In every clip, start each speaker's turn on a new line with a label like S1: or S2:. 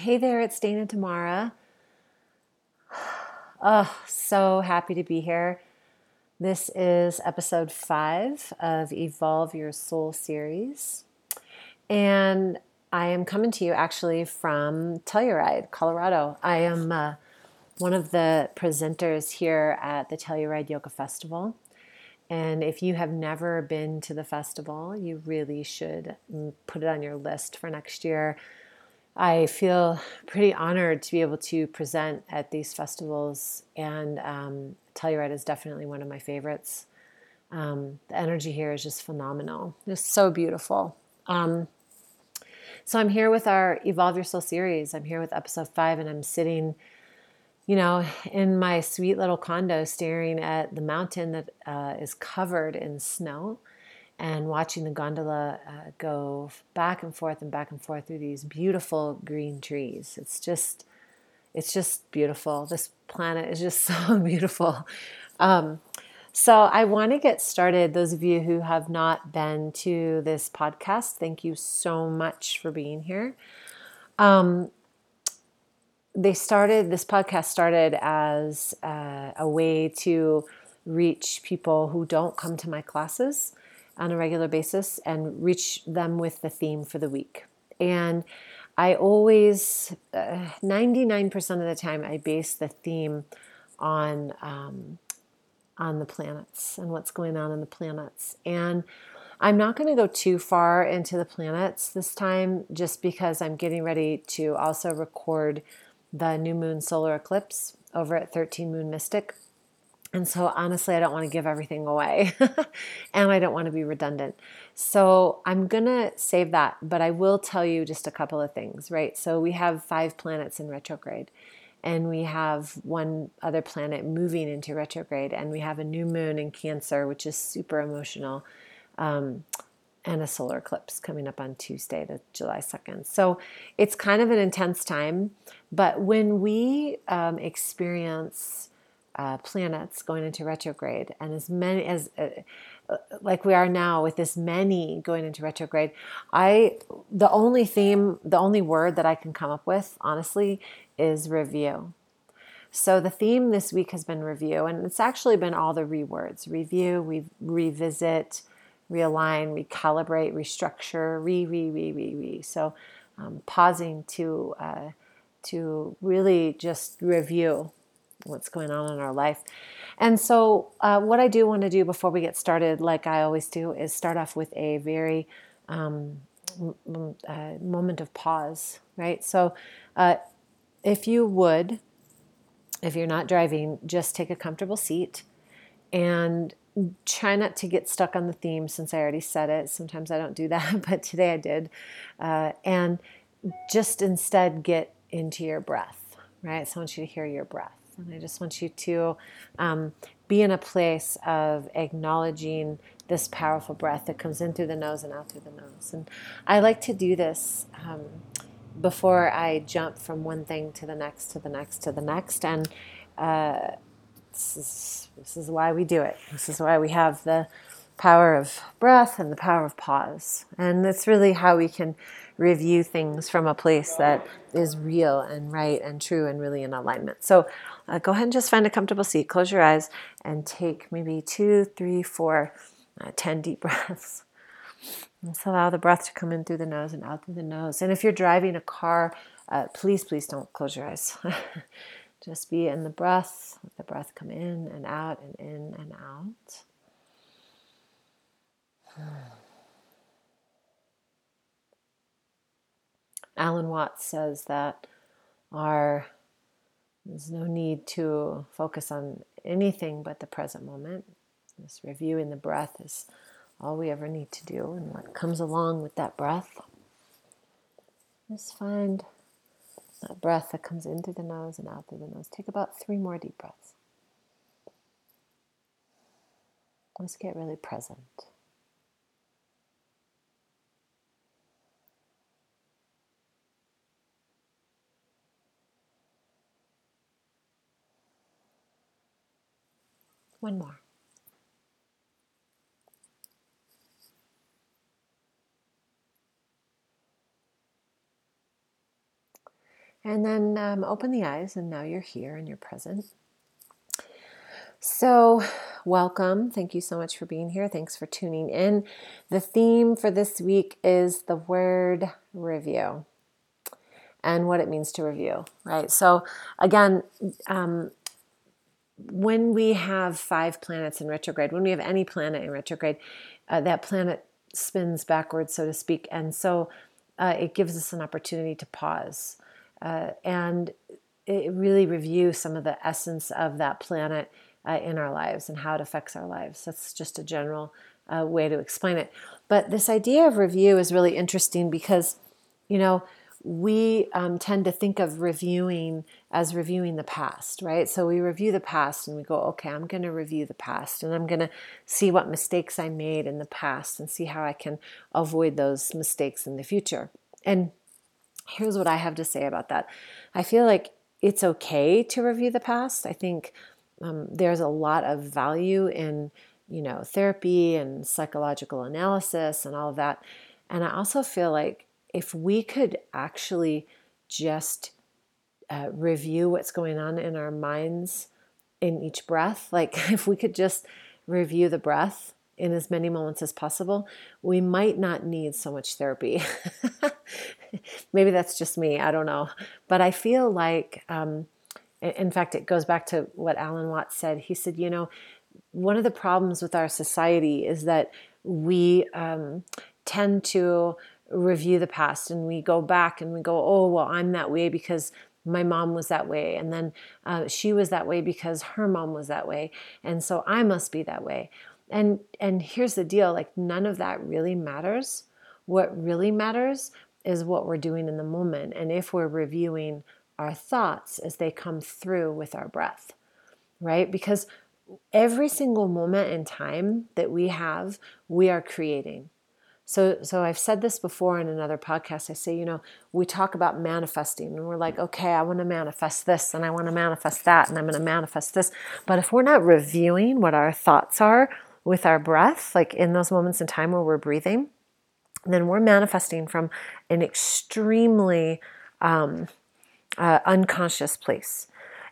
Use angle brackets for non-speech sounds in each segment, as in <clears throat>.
S1: Hey there, it's Dana Damara. <sighs> Oh, so happy to be here. This is episode five of Evolve Your Soul series. And I am coming to you actually from Telluride, Colorado. I am uh, one of the presenters here at the Telluride Yoga Festival. And if you have never been to the festival, you really should mm, put it on your list for next year. I feel pretty honored to be able to present at these festivals, and um, Telluride is definitely one of my favorites. Um, the energy here is just phenomenal, just so beautiful. Um, so I'm here with our Evolve Your Soul series. I'm here with episode five, and I'm sitting, you know, in my sweet little condo, staring at the mountain that uh, is covered in snow and watching the gondola uh, go back and forth and back and forth through these beautiful green trees. It's just, it's just beautiful. This planet is just <laughs> so beautiful. Um, so I want to get started. Those of you who have not been to this podcast, thank you so much for being here. Um, they started this podcast started as uh, a way to reach people who don't come to my classes on a regular basis and reach them with the theme for the week. And I always, uh, 99% of the time, I base the theme on um, on the planets and what's going on in the planets. And I'm not going to go too far into the planets this time, just because I'm getting ready to also record the new moon solar eclipse over at 13 Moon Mystic and so, honestly, I don't want to give everything away <laughs> and I don't want to be redundant. So, I'm going to save that, but I will tell you just a couple of things, right? So, we have five planets in retrograde, and we have one other planet moving into retrograde, and we have a new moon in Cancer, which is super emotional, um, and a solar eclipse coming up on Tuesday, the July 2nd. So, it's kind of an intense time, but when we um, experience uh, planets going into retrograde, and as many as uh, uh, like we are now with this many going into retrograde, I the only theme, the only word that I can come up with, honestly, is review. So the theme this week has been review, and it's actually been all the rewords: review, we revisit, realign, recalibrate, restructure, re, re, re, re, re. So um, pausing to uh, to really just review what's going on in our life. And so, uh, what I do want to do before we get started, like I always do, is start off with a very um, m- uh, moment of pause, right? So, uh, if you would, if you're not driving, just take a comfortable seat and try not to get stuck on the theme since I already said it. Sometimes I don't do <laughs> that, but today I did. Uh, and just instead get into your breath, right? So I want you to hear your breath. And I just want you to um, be in a place of acknowledging this powerful breath that comes in through the nose and out through the nose. And I like to do this um, before I jump from one thing to the next, to the next, to the next. And uh, this, is, this is why we do it. This is why we have the power of breath and the power of pause. And that's really how we can review things from a place that is real and right and true and really in alignment. So uh, go ahead and just find a comfortable seat, close your eyes, and take maybe two, three, four, uh, ten deep <laughs> breaths. Just allow the breath to come in through the nose and out through the nose. And if you're driving a car, uh, please, please don't close your eyes. <laughs> just be in the breath, let the breath come in and out and in and out. Alan Watts says that our there's no need to focus on anything but the present moment. This reviewing the breath is all we ever need to do, and what comes along with that breath. Just find that breath that comes in through the nose and out through the nose. Take about three more deep breaths. Let's get really present. One more. And then um, open the eyes, and now you're here and you're present. So, welcome. Thank you so much for being here. Thanks for tuning in. The theme for this week is the word review and what it means to review, right? So, again, um, when we have five planets in retrograde, when we have any planet in retrograde, uh, that planet spins backwards, so to speak. And so uh, it gives us an opportunity to pause uh, and it really review some of the essence of that planet uh, in our lives and how it affects our lives. That's just a general uh, way to explain it. But this idea of review is really interesting because, you know, we um, tend to think of reviewing as reviewing the past, right? So we review the past and we go, okay, I'm going to review the past and I'm going to see what mistakes I made in the past and see how I can avoid those mistakes in the future. And here's what I have to say about that I feel like it's okay to review the past. I think um, there's a lot of value in, you know, therapy and psychological analysis and all of that. And I also feel like if we could actually just uh, review what's going on in our minds in each breath, <laughs> like if we could just review the breath in as many moments as possible, we might not need so much therapy. <laughs> Maybe that's just me, I don't know. But I feel like, um, in fact, it goes back to what Alan Watts said. He said, you know, one of the problems with our society is that we um, tend to review the past and we go back and we go, oh, well, I'm that way because my mom was that way. And then uh, she was that way because her mom was that way. And so I must be that way. And, and here's the deal like, none of that really matters. What really matters is what we're doing in the moment. And if we're reviewing our thoughts as they come through with our breath, right? Because every single moment in time that we have, we are creating. So, so I've said this before in another podcast. I say, you know, we talk about manifesting and we're like, okay, I want to manifest this and I want to manifest that and I'm going to manifest this. But if we're not reviewing what our thoughts are with our breath, like in those moments in time where we're breathing, then we're manifesting from an extremely um, uh, unconscious place.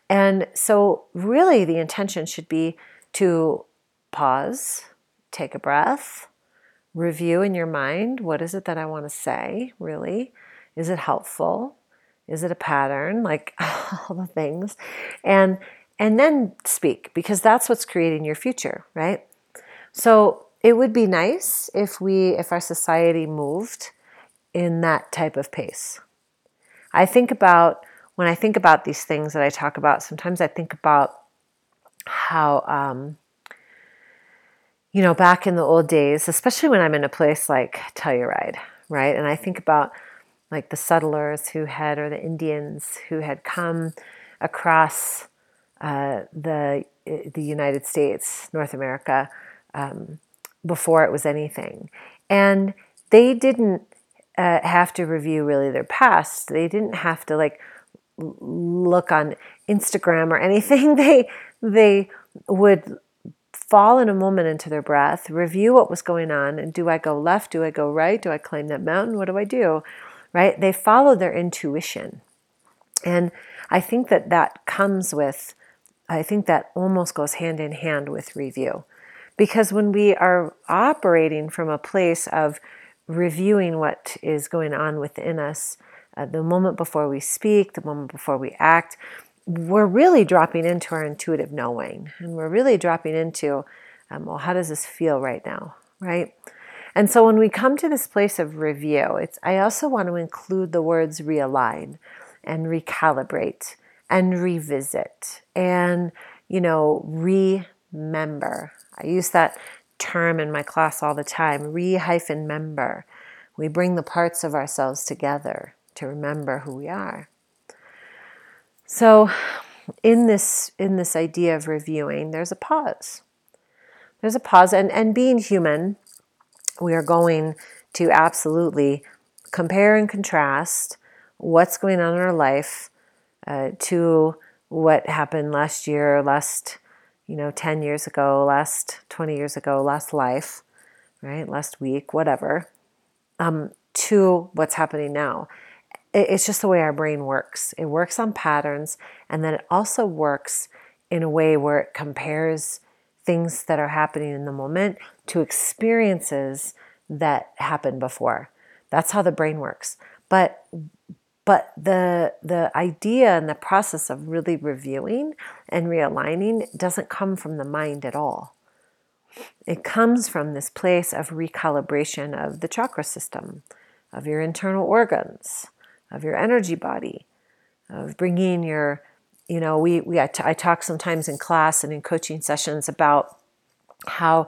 S1: And so, really, the intention should be to pause, take a breath review in your mind what is it that I want to say, really? Is it helpful? Is it a pattern? Like <laughs> all the things. And and then speak because that's what's creating your future, right? So it would be nice if we if our society moved in that type of pace. I think about when I think about these things that I talk about, sometimes I think about how um, you know, back in the old days, especially when I'm in a place like Telluride, right? And I think about like the settlers who had, or the Indians who had come across uh, the the United States, North America, um, before it was anything, and they didn't uh, have to review really their past. They didn't have to like look on Instagram or anything. <laughs> They they would fall in a moment into their breath, review what was going on, and do I go left? Do I go right? Do I climb that mountain? What do I do? Right? They follow their intuition. And I think that that comes with, I think that almost goes hand in hand with review. Because when we are operating from a place of reviewing what is going on within us, uh, the moment before we speak, the moment before we act, we're really dropping into our intuitive knowing and we're really dropping into, um, well, how does this feel right now, right? And so when we come to this place of review, it's I also want to include the words realign and recalibrate and revisit and you know remember. I use that term in my class all the time, re hyphen member. We bring the parts of ourselves together to remember who we are. So in this in this idea of reviewing, there's a pause. There's a pause and, and being human, we are going to absolutely compare and contrast what's going on in our life uh, to what happened last year, last you know, 10 years ago, last 20 years ago, last life, right? Last week, whatever, um, to what's happening now it's just the way our brain works. It works on patterns, and then it also works in a way where it compares things that are happening in the moment to experiences that happened before. That's how the brain works. But but the the idea and the process of really reviewing and realigning doesn't come from the mind at all. It comes from this place of recalibration of the chakra system, of your internal organs, of your energy body, of bringing your, you know, we, we I, t- I talk sometimes in class and in coaching sessions about how,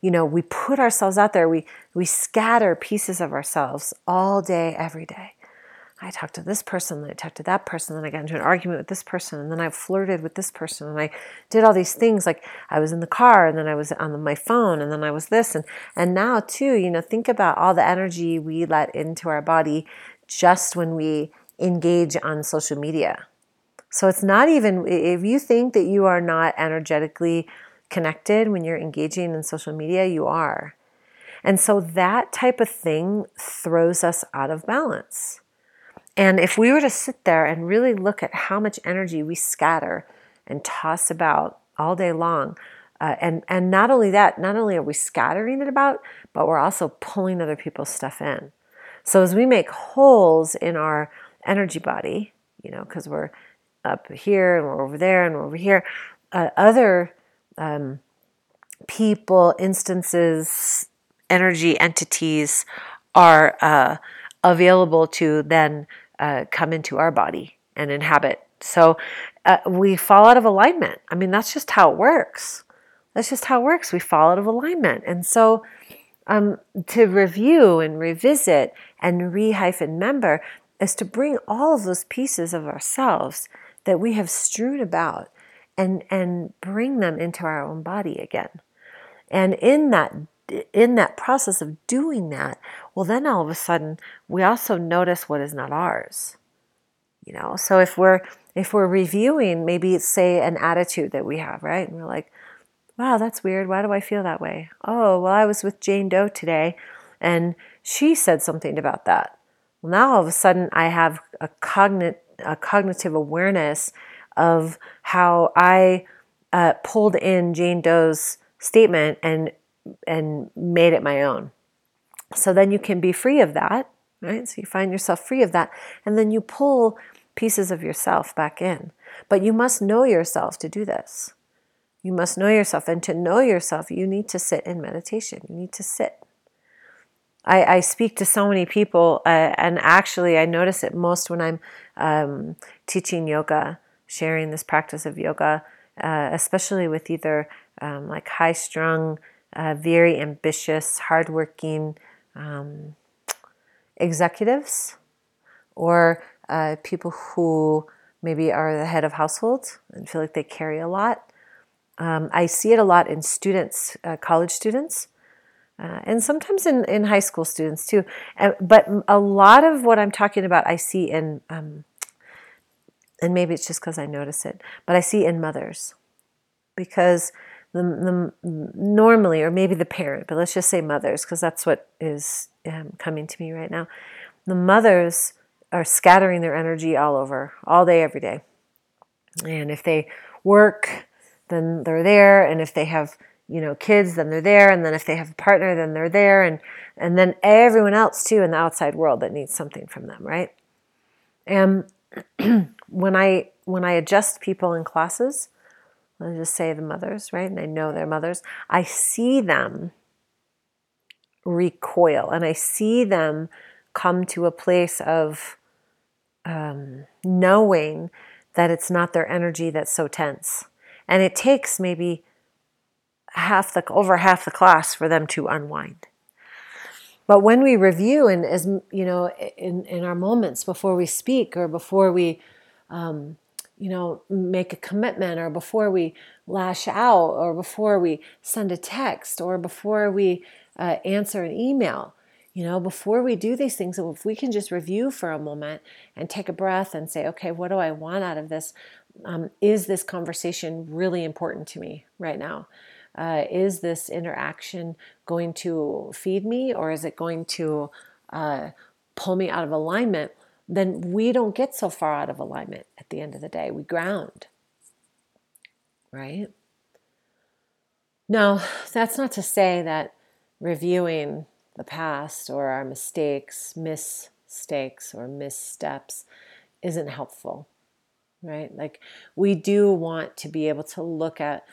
S1: you know, we put ourselves out there, we, we scatter pieces of ourselves all day, every day. I talked to this person, then I talked to that person, then I got into an argument with this person, and then I flirted with this person, and I did all these things. Like I was in the car, and then I was on my phone, and then I was this, and and now too, you know, think about all the energy we let into our body just when we engage on social media. So it's not even if you think that you are not energetically connected when you're engaging in social media, you are. And so that type of thing throws us out of balance. And if we were to sit there and really look at how much energy we scatter and toss about all day long, uh, and and not only that, not only are we scattering it about, but we're also pulling other people's stuff in. So as we make holes in our energy body, you know, because we're up here and we're over there and we're over here, uh, other um, people, instances, energy entities are uh, available to then uh, come into our body and inhabit. So uh, we fall out of alignment. I mean, that's just how it works. That's just how it works. We fall out of alignment. And so um, to review and revisit and re hyphen member is to bring all of those pieces of ourselves that we have strewn about and, and bring them into our own body again. And in that in that process of doing that, well, then all of a sudden we also notice what is not ours. You know, so if we're if we're reviewing, maybe it's say an attitude that we have, right? And we're like, wow, that's weird. Why do I feel that way? Oh, well, I was with Jane Doe today and she said something about that. Well, now all of a sudden I have a, cognit- a cognitive awareness of how I uh, pulled in Jane Doe's statement and and made it my own. So then you can be free of that, right? So you find yourself free of that, and then you pull pieces of yourself back in. But you must know yourself to do this. You must know yourself, and to know yourself, you need to sit in meditation. You need to sit. I, I speak to so many people, uh, and actually, I notice it most when I'm um, teaching yoga, sharing this practice of yoga, uh, especially with either um, like high strung uh, very ambitious, hardworking um, executives or uh, people who maybe are the head of households and feel like they carry a lot. Um, I see it a lot in students, uh, college students, uh, and sometimes in, in high school students too. Uh, but a lot of what I'm talking about, I see in, um, and maybe it's just because I notice it, but I see in mothers because the, the normally, or maybe the parent, but let's just say mothers, because that's what is um, coming to me right now. The mothers are scattering their energy all over, all day, every day. And if they work, then they're there. And if they have, you know, kids, then they're there. And then if they have a partner, then they're there. And and then everyone else too in the outside world that needs something from them, right? And <clears throat> when I when I adjust people in classes, let's just say the mothers, right? And I know they're mothers. I see them recoil and I see them come to a place of um, knowing that it's not their energy that's so tense. And it takes maybe half the over half the class for them to unwind. But when we review and as you know in, in our moments before we speak or before we um, you know, make a commitment or before we lash out or before we send a text or before we uh, answer an email. You know, before we do these things, if we can just review for a moment and take a breath and say, okay, what do I want out of this? Um, is this conversation really important to me right now? Uh, is this interaction going to feed me or is it going to uh, pull me out of alignment then we don't get so far out of alignment at the end of the day. We ground, right? Now, that's not to say that reviewing the past or our mistakes, mistakes, or missteps isn't helpful, right? Like we do want to be able to look at,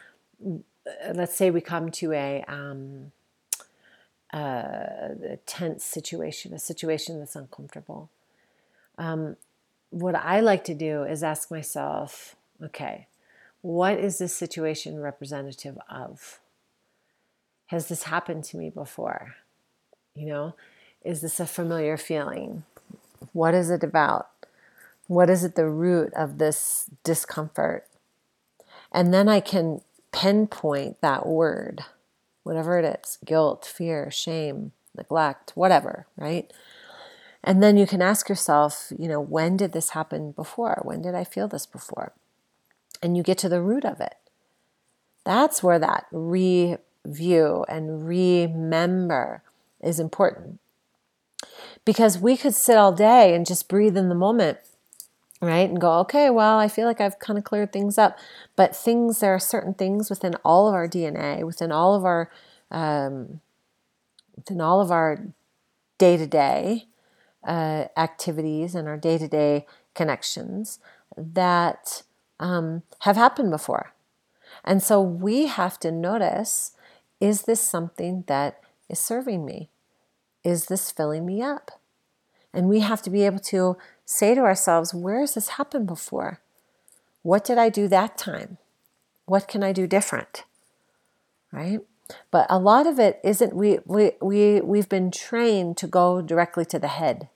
S1: let's say we come to a, um, uh, a tense situation, a situation that's uncomfortable. Um, what I like to do is ask myself, okay, what is this situation representative of? Has this happened to me before? You know, is this a familiar feeling? What is it about? What is at the root of this discomfort? And then I can pinpoint that word, whatever it is guilt, fear, shame, neglect, whatever, right? And then you can ask yourself, you know, when did this happen before? When did I feel this before? And you get to the root of it. That's where that review and remember is important. Because we could sit all day and just breathe in the moment, right? And go, okay, well, I feel like I've kind of cleared things up. But things, there are certain things within all of our DNA, within all of our, um, within all of our day to day activities and our day to day connections that um, have happened before. And so we have to notice is this something that is serving me? Is this filling me up? And we have to be able to say to ourselves, where has this happened before? What did I do that time? What can I do different? Right? But a lot of it isn't we we we we've been trained to go directly to the head.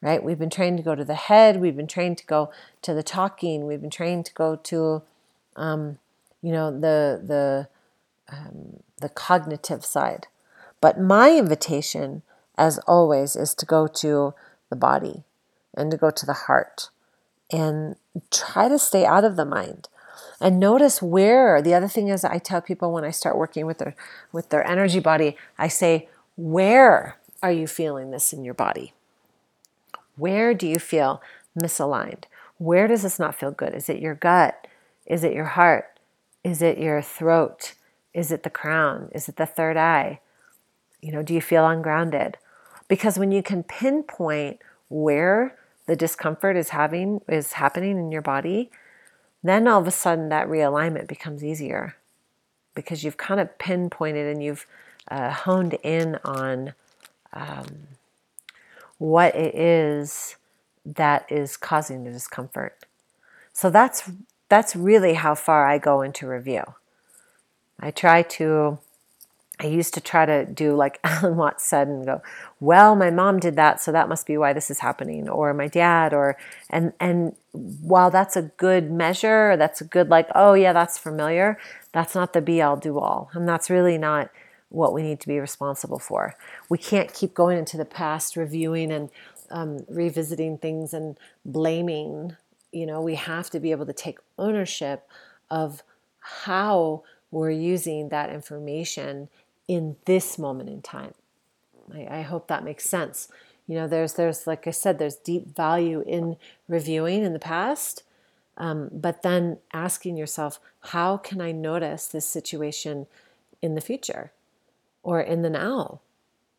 S1: Right? We've been trained to go to the head, we've been trained to go to the talking, we've been trained to go to um, you know, the the um, the cognitive side. But my invitation, as always, is to go to the body and to go to the heart and try to stay out of the mind. And notice where the other thing is i tell people when i start working with their with their energy body i say where are you feeling this in your body? Where do you feel misaligned? Where does this not feel good? Is it your gut? Is it your heart? Is it your throat? Is it the crown? Is it the third eye? You know, do you feel ungrounded? Because when you can pinpoint where the discomfort is having is happening in your body, then all of a sudden that realignment becomes easier because you've kind of pinpointed and you've uh, honed in on um, what it is that is causing the discomfort. So that's that's really how far I go into review. I try to, I used to try to do like <laughs> Alan Watts said and go, well, my mom did that, so that must be why this is happening, or my dad, or, and, and while that's a good measure, that's a good, like, oh yeah, that's familiar, that's not the be all do all. And that's really not what we need to be responsible for. We can't keep going into the past, reviewing and um, revisiting things and blaming. You know, we have to be able to take ownership of how we're using that information in this moment in time. I, I hope that makes sense. You know, there's there's like I said, there's deep value in reviewing in the past, um, but then asking yourself, how can I notice this situation in the future or in the now,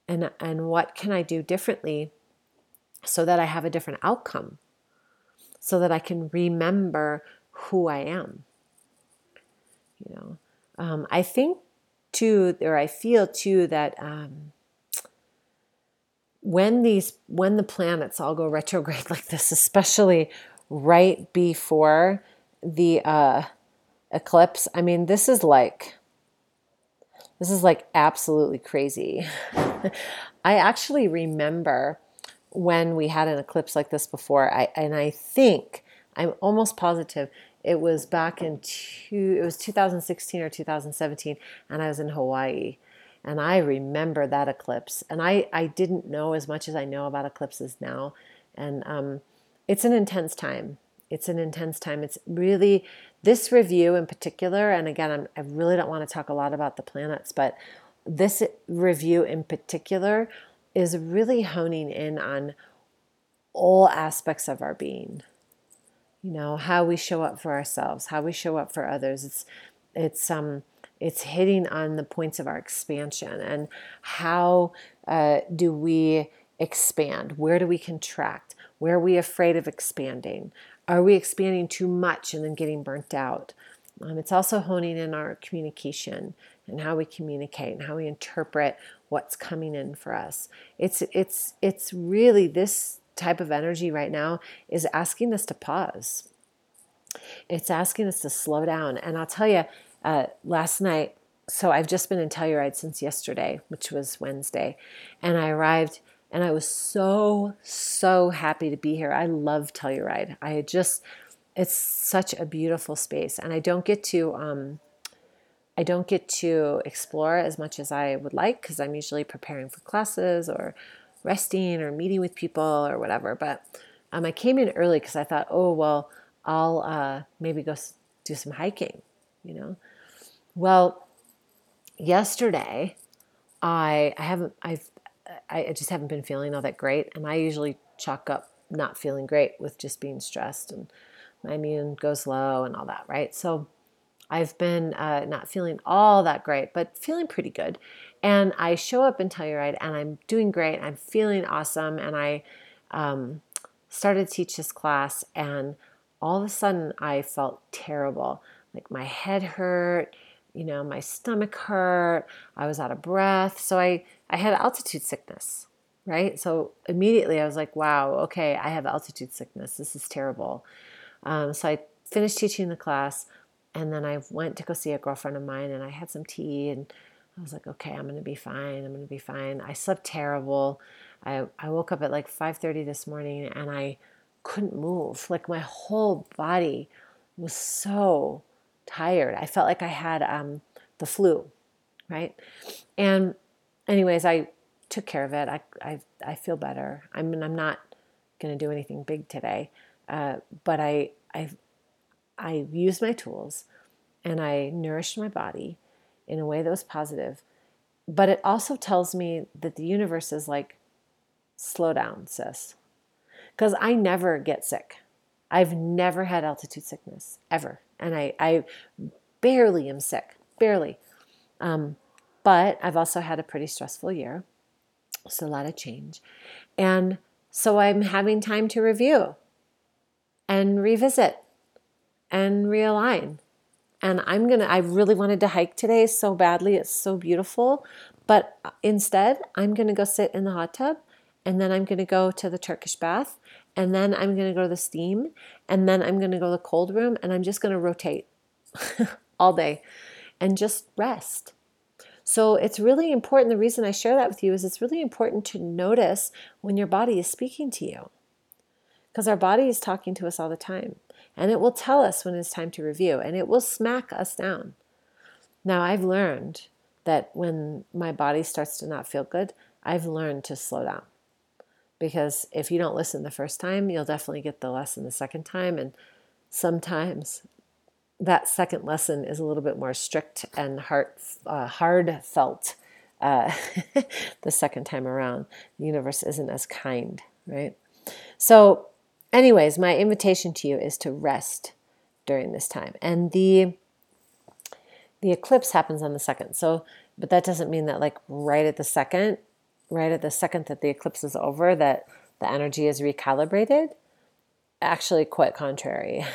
S1: and and what can I do differently so that I have a different outcome, so that I can remember who I am. You know, um, I think too, or I feel too, that um, when these, when the planets all go retrograde <laughs> like this, especially right before the uh, eclipse, I mean, this is like, this is like absolutely crazy. <laughs> I actually remember when we had an eclipse like this before, I, and I think, I'm almost positive it was back in two, it was 2016 or 2017, and I was in Hawaii. And I remember that eclipse. And I, I didn't know as much as I know about eclipses now. And um, it's an intense time. It's an intense time. It's really this review in particular. And again, I'm, I really don't want to talk a lot about the planets, but this review in particular is really honing in on all aspects of our being. You know, how we show up for ourselves, how we show up for others. It's it's um it's hitting on the points of our expansion and how uh, do we expand? Where do we contract? Where are we afraid of expanding? Are we expanding too much and then getting burnt out? Um, it's also honing in our communication and how we communicate and how we interpret what's coming in for us. It's it's it's really this type of energy right now is asking us to pause. It's asking us to slow down. And I'll tell you, uh, last night, so I've just been in Telluride since yesterday, which was Wednesday, and I arrived and I was so so happy to be here. I love Telluride. I just it's such a beautiful space, and I don't get to um, I don't get to explore as much as I would like because I'm usually preparing for classes or resting or meeting with people or whatever. But um, I came in early because I thought, oh well, I'll uh, maybe go do some hiking, you know. Well, yesterday I I haven't I've I just haven't been feeling all that great, and I usually chalk up not feeling great with just being stressed and my immune goes low and all that, right? So I've been uh, not feeling all that great, but feeling pretty good. And I show up in Telluride and I'm doing great. I'm feeling awesome. And I um, started to teach this class, and all of a sudden I felt terrible. Like my head hurt, you know, my stomach hurt, I was out of breath. So I, I had altitude sickness, right? So immediately I was like, wow, okay, I have altitude sickness. This is terrible. Um, so I finished teaching the class and then I went to go see a girlfriend of mine and I had some tea and I was like, okay, I'm gonna be fine. I'm gonna be fine. I slept terrible. I, I woke up at like 5:30 this morning and I couldn't move. Like my whole body was so tired. I felt like I had um, the flu, right? And anyways, I took care of it. I I, I feel better. I mean, I'm not gonna do anything big today, uh, but I I I used my tools and I nourished my body in a way that was positive. But it also tells me that the universe is like, slow down, sis. Because I never get sick. I've never had altitude sickness, ever. And I, I barely am sick, barely. Um, but I've also had a pretty stressful year. So a lot of change. And so I'm having time to review and revisit and realign. And I'm to, I really wanted to hike today so badly. It's so beautiful. But uh, instead, I'm to go sit in the hot tub and then I'm to go to the Turkish bath and then I'm to go to the steam and then I'm to go to the cold room and I'm just to rotate <laughs> all day and just rest. So it's really important. The reason I share that with you is it's really important to notice when your body is speaking to you because our body is talking to us all the time and it will tell us when it's time to review and it will smack us down. Now, I've learned that when my body starts to not feel good, I've learned to slow down. Because if you don't listen the first time, you'll definitely get the lesson the second time. And sometimes that second lesson is a little bit more strict and heart, uh, hard felt uh, <laughs> the second time around. The universe isn't as kind, right? So anyways, my invitation to you is to rest during this time. And the the eclipse happens on the second. So, but that doesn't mean that like right at the second, right at the second that the eclipse is over, that the energy is recalibrated. Actually, quite contrary.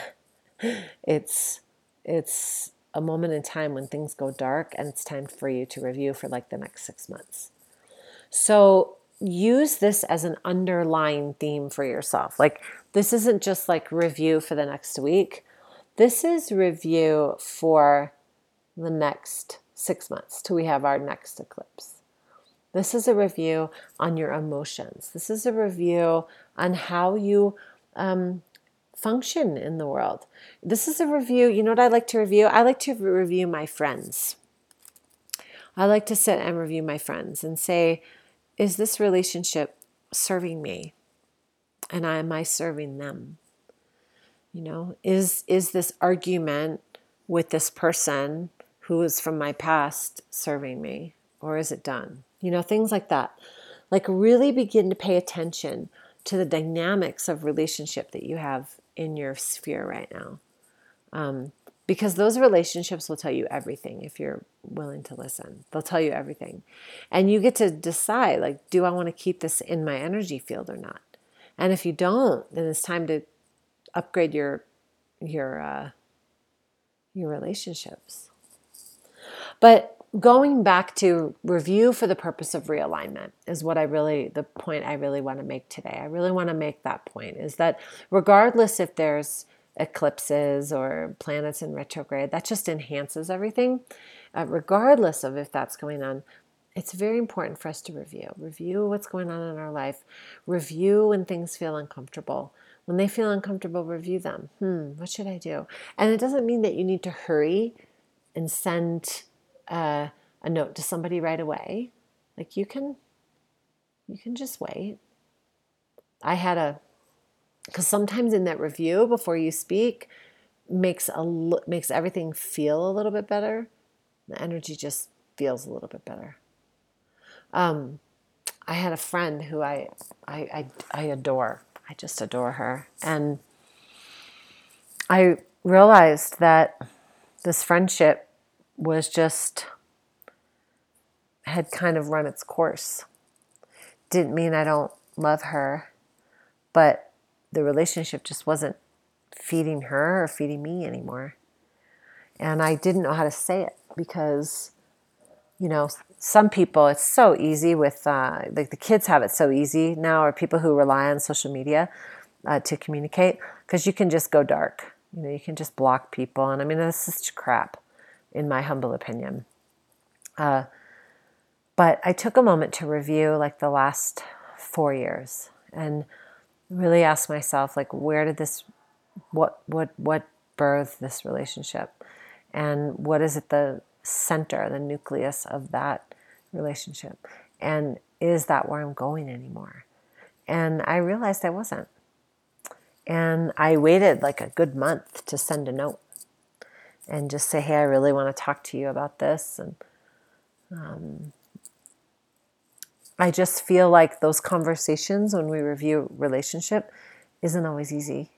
S1: <laughs> it's it's a moment in time when things go dark and it's time for you to review for like the next six months. So use this as an underlying theme for yourself. Like, this isn't just like review for the next week, this is review for the next six months till we have our next eclipse. This is a review on your emotions. This is a review on how you um, function in the world. This is a review. You know what I like to review? I like to review my friends. I like to sit and review my friends and say, is this relationship serving me? And am I serving them? You know, is is this argument with this person who is from my past serving me or is it done? You know, things like that. Like really begin to pay attention to the dynamics of relationship that you have in your sphere right now. Um, because those relationships will tell you everything if you're willing to listen. They'll tell you everything. And you get to decide like, do I want to keep this in my energy field or not? And if you don't, then it's time to upgrade your your uh, your relationships. But going back to review for the purpose of realignment is what I really the point I really want to make today. I really want to make that point is that regardless if there's eclipses or planets in retrograde, that just enhances everything. Uh, regardless of if that's going on, it's very important for us to review. Review what's going on in our life. Review when things feel uncomfortable. When they feel uncomfortable, review them. Hmm, what should I do? And it doesn't mean that you need to hurry and send uh, a note to somebody right away. Like you can, you can just wait. I had a because sometimes in that review before you speak makes a makes everything feel a little bit better the energy just feels a little bit better um, i had a friend who I, I i i adore. I just adore her. And i realized that this friendship was just had kind of run its course. Didn't mean i don't love her but the relationship just wasn't feeding her or feeding me anymore. And I didn't know how to say it because, you know, some people, it's so easy with, uh, like the kids have it so easy now, or people who rely on social media uh, to communicate, because you can just go dark. You know, you can just block people. And I mean, that's such crap, in my humble opinion. Uh, but I took a moment to review like the last four years. And really ask myself like where did this what what what birthed this relationship and what is at the center the nucleus of that relationship? And is that where i'm going anymore? And i realized i wasn't. And i waited like a good month to send a note and just say hey i really want to talk to you about this and um, I just feel like those conversations when we review relationship isn't always easy,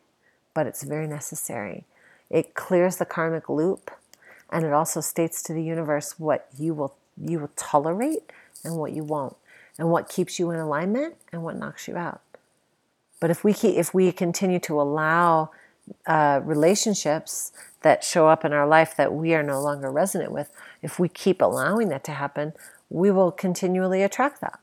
S1: but it's very necessary. It clears the karmic loop and it also states to the universe what you will you will tolerate and what you won't and what keeps you in alignment and what knocks you out. But if we keep, if we continue to allow uh, relationships that show up in our life that we are no longer resonant with, if we keep allowing that to happen, we will continually attract that.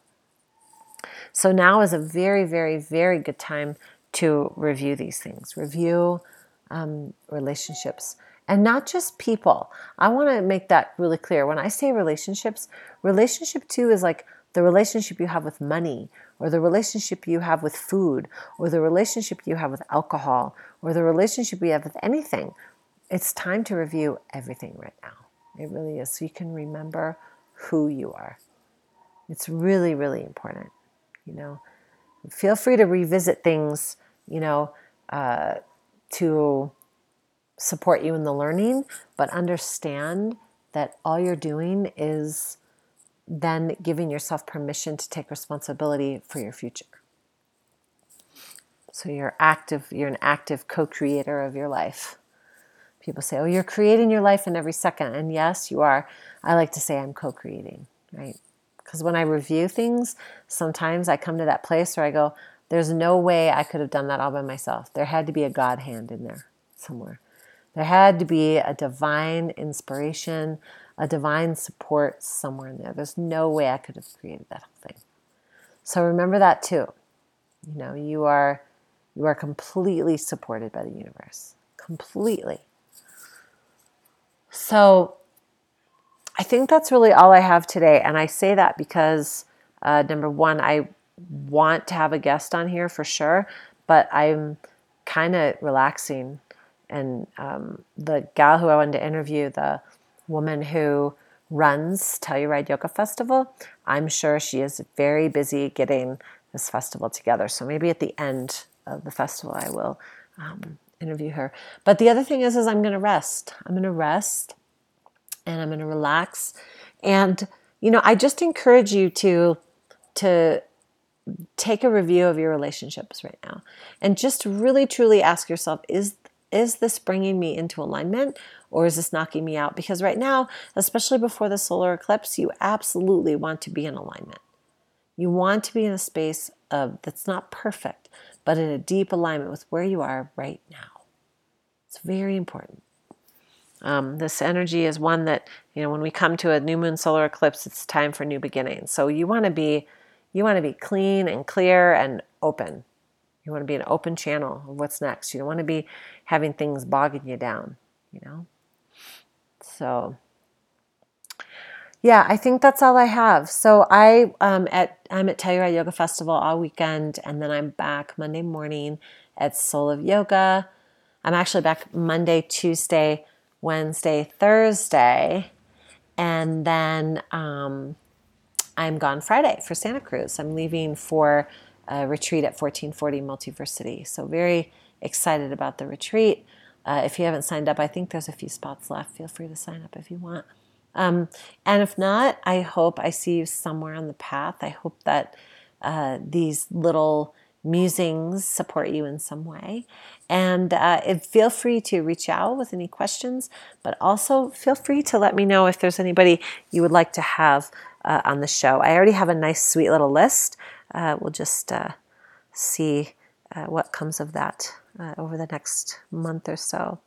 S1: So now is a very, very, very good time to review these things, review um, relationships, and not just people. I want to make that really clear. When I say relationships, relationship two is like the relationship you have with money, or the relationship you have with food, or the relationship you have with alcohol, or the relationship you have with anything. It's time to review everything right now. It really is. So you can remember who you are. It's really, really important you know feel free to revisit things you know uh, to support you in the learning but understand that all you're doing is then giving yourself permission to take responsibility for your future. So you're active you're an active co-creator of your life. People say oh you're creating your life in every second. And yes you are. I like to say i'm co-creating right? Because when I review things, sometimes I come to that place where I go, there's no way I could have done that all by myself. There had to be a God hand in there somewhere. There had to be a divine inspiration, a divine support somewhere in there. There's no way I could have created that whole thing. So remember that too. You know, you are you are completely supported by the universe. Completely. So I think that's really all I have today. And I say that because, uh, number one, I want to have a guest on here for sure, but I'm kind of relaxing. And um, the gal who I wanted to interview, the woman who runs Telluride Yoga Festival, I'm sure she is very busy getting this festival together. So maybe at the end of the festival, I will um, interview her. But the other thing is, is I'm going to rest. I'm going to rest and I'm going to relax. And you know, I just encourage you to to take a review of your relationships right now and just really truly ask yourself is is this bringing me into alignment or is this knocking me out? Because right now especially before the solar eclipse you absolutely want to be in alignment. You want to be in a space of that's not perfect but in a deep alignment with where you are right now. It's very important. Um, this energy is one that you know when we come to a new moon solar eclipse it's time for new beginnings. So you want to be you want to be clean and clear and open. You want to be an open channel of what's next. You don't want to be having things bogging you down, you know? So yeah, I think that's all I have. So I um at I'm at Telluride Yoga Festival all weekend and then I'm back Monday morning at Soul of Yoga. I'm actually back Monday, Tuesday, Wednesday, Thursday. And then um I'm gone Friday for Santa Cruz. I'm leaving for retreat at 1440 Multiversity. So, very excited about the retreat. Uh, if you haven't signed up, I think there's a few spots left. Feel free to sign up if you want. Um, and if not, I hope I see you somewhere on the path. I hope that uh, these little musings support you in some way. And uh, feel free to reach out with any questions, but also feel free to let me know if there's anybody you would like to have uh, on the show. I already have a nice, sweet little list. Uh, we'll just uh, see uh, what comes of that uh, over the next month or so.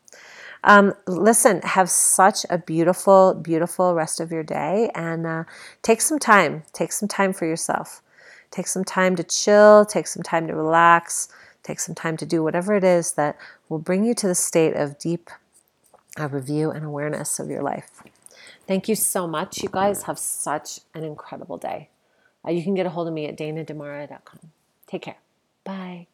S1: Um, listen, have such a beautiful, beautiful rest of your day and uh, take some time. Take some time for yourself. Take some time to chill, take some time to relax, take some time to do whatever it is that will bring you to the state of deep review and awareness of your life. Thank you so much. You guys have such an incredible day. Uh, you can get a hold of me at danadamara.com. Take care. Bye.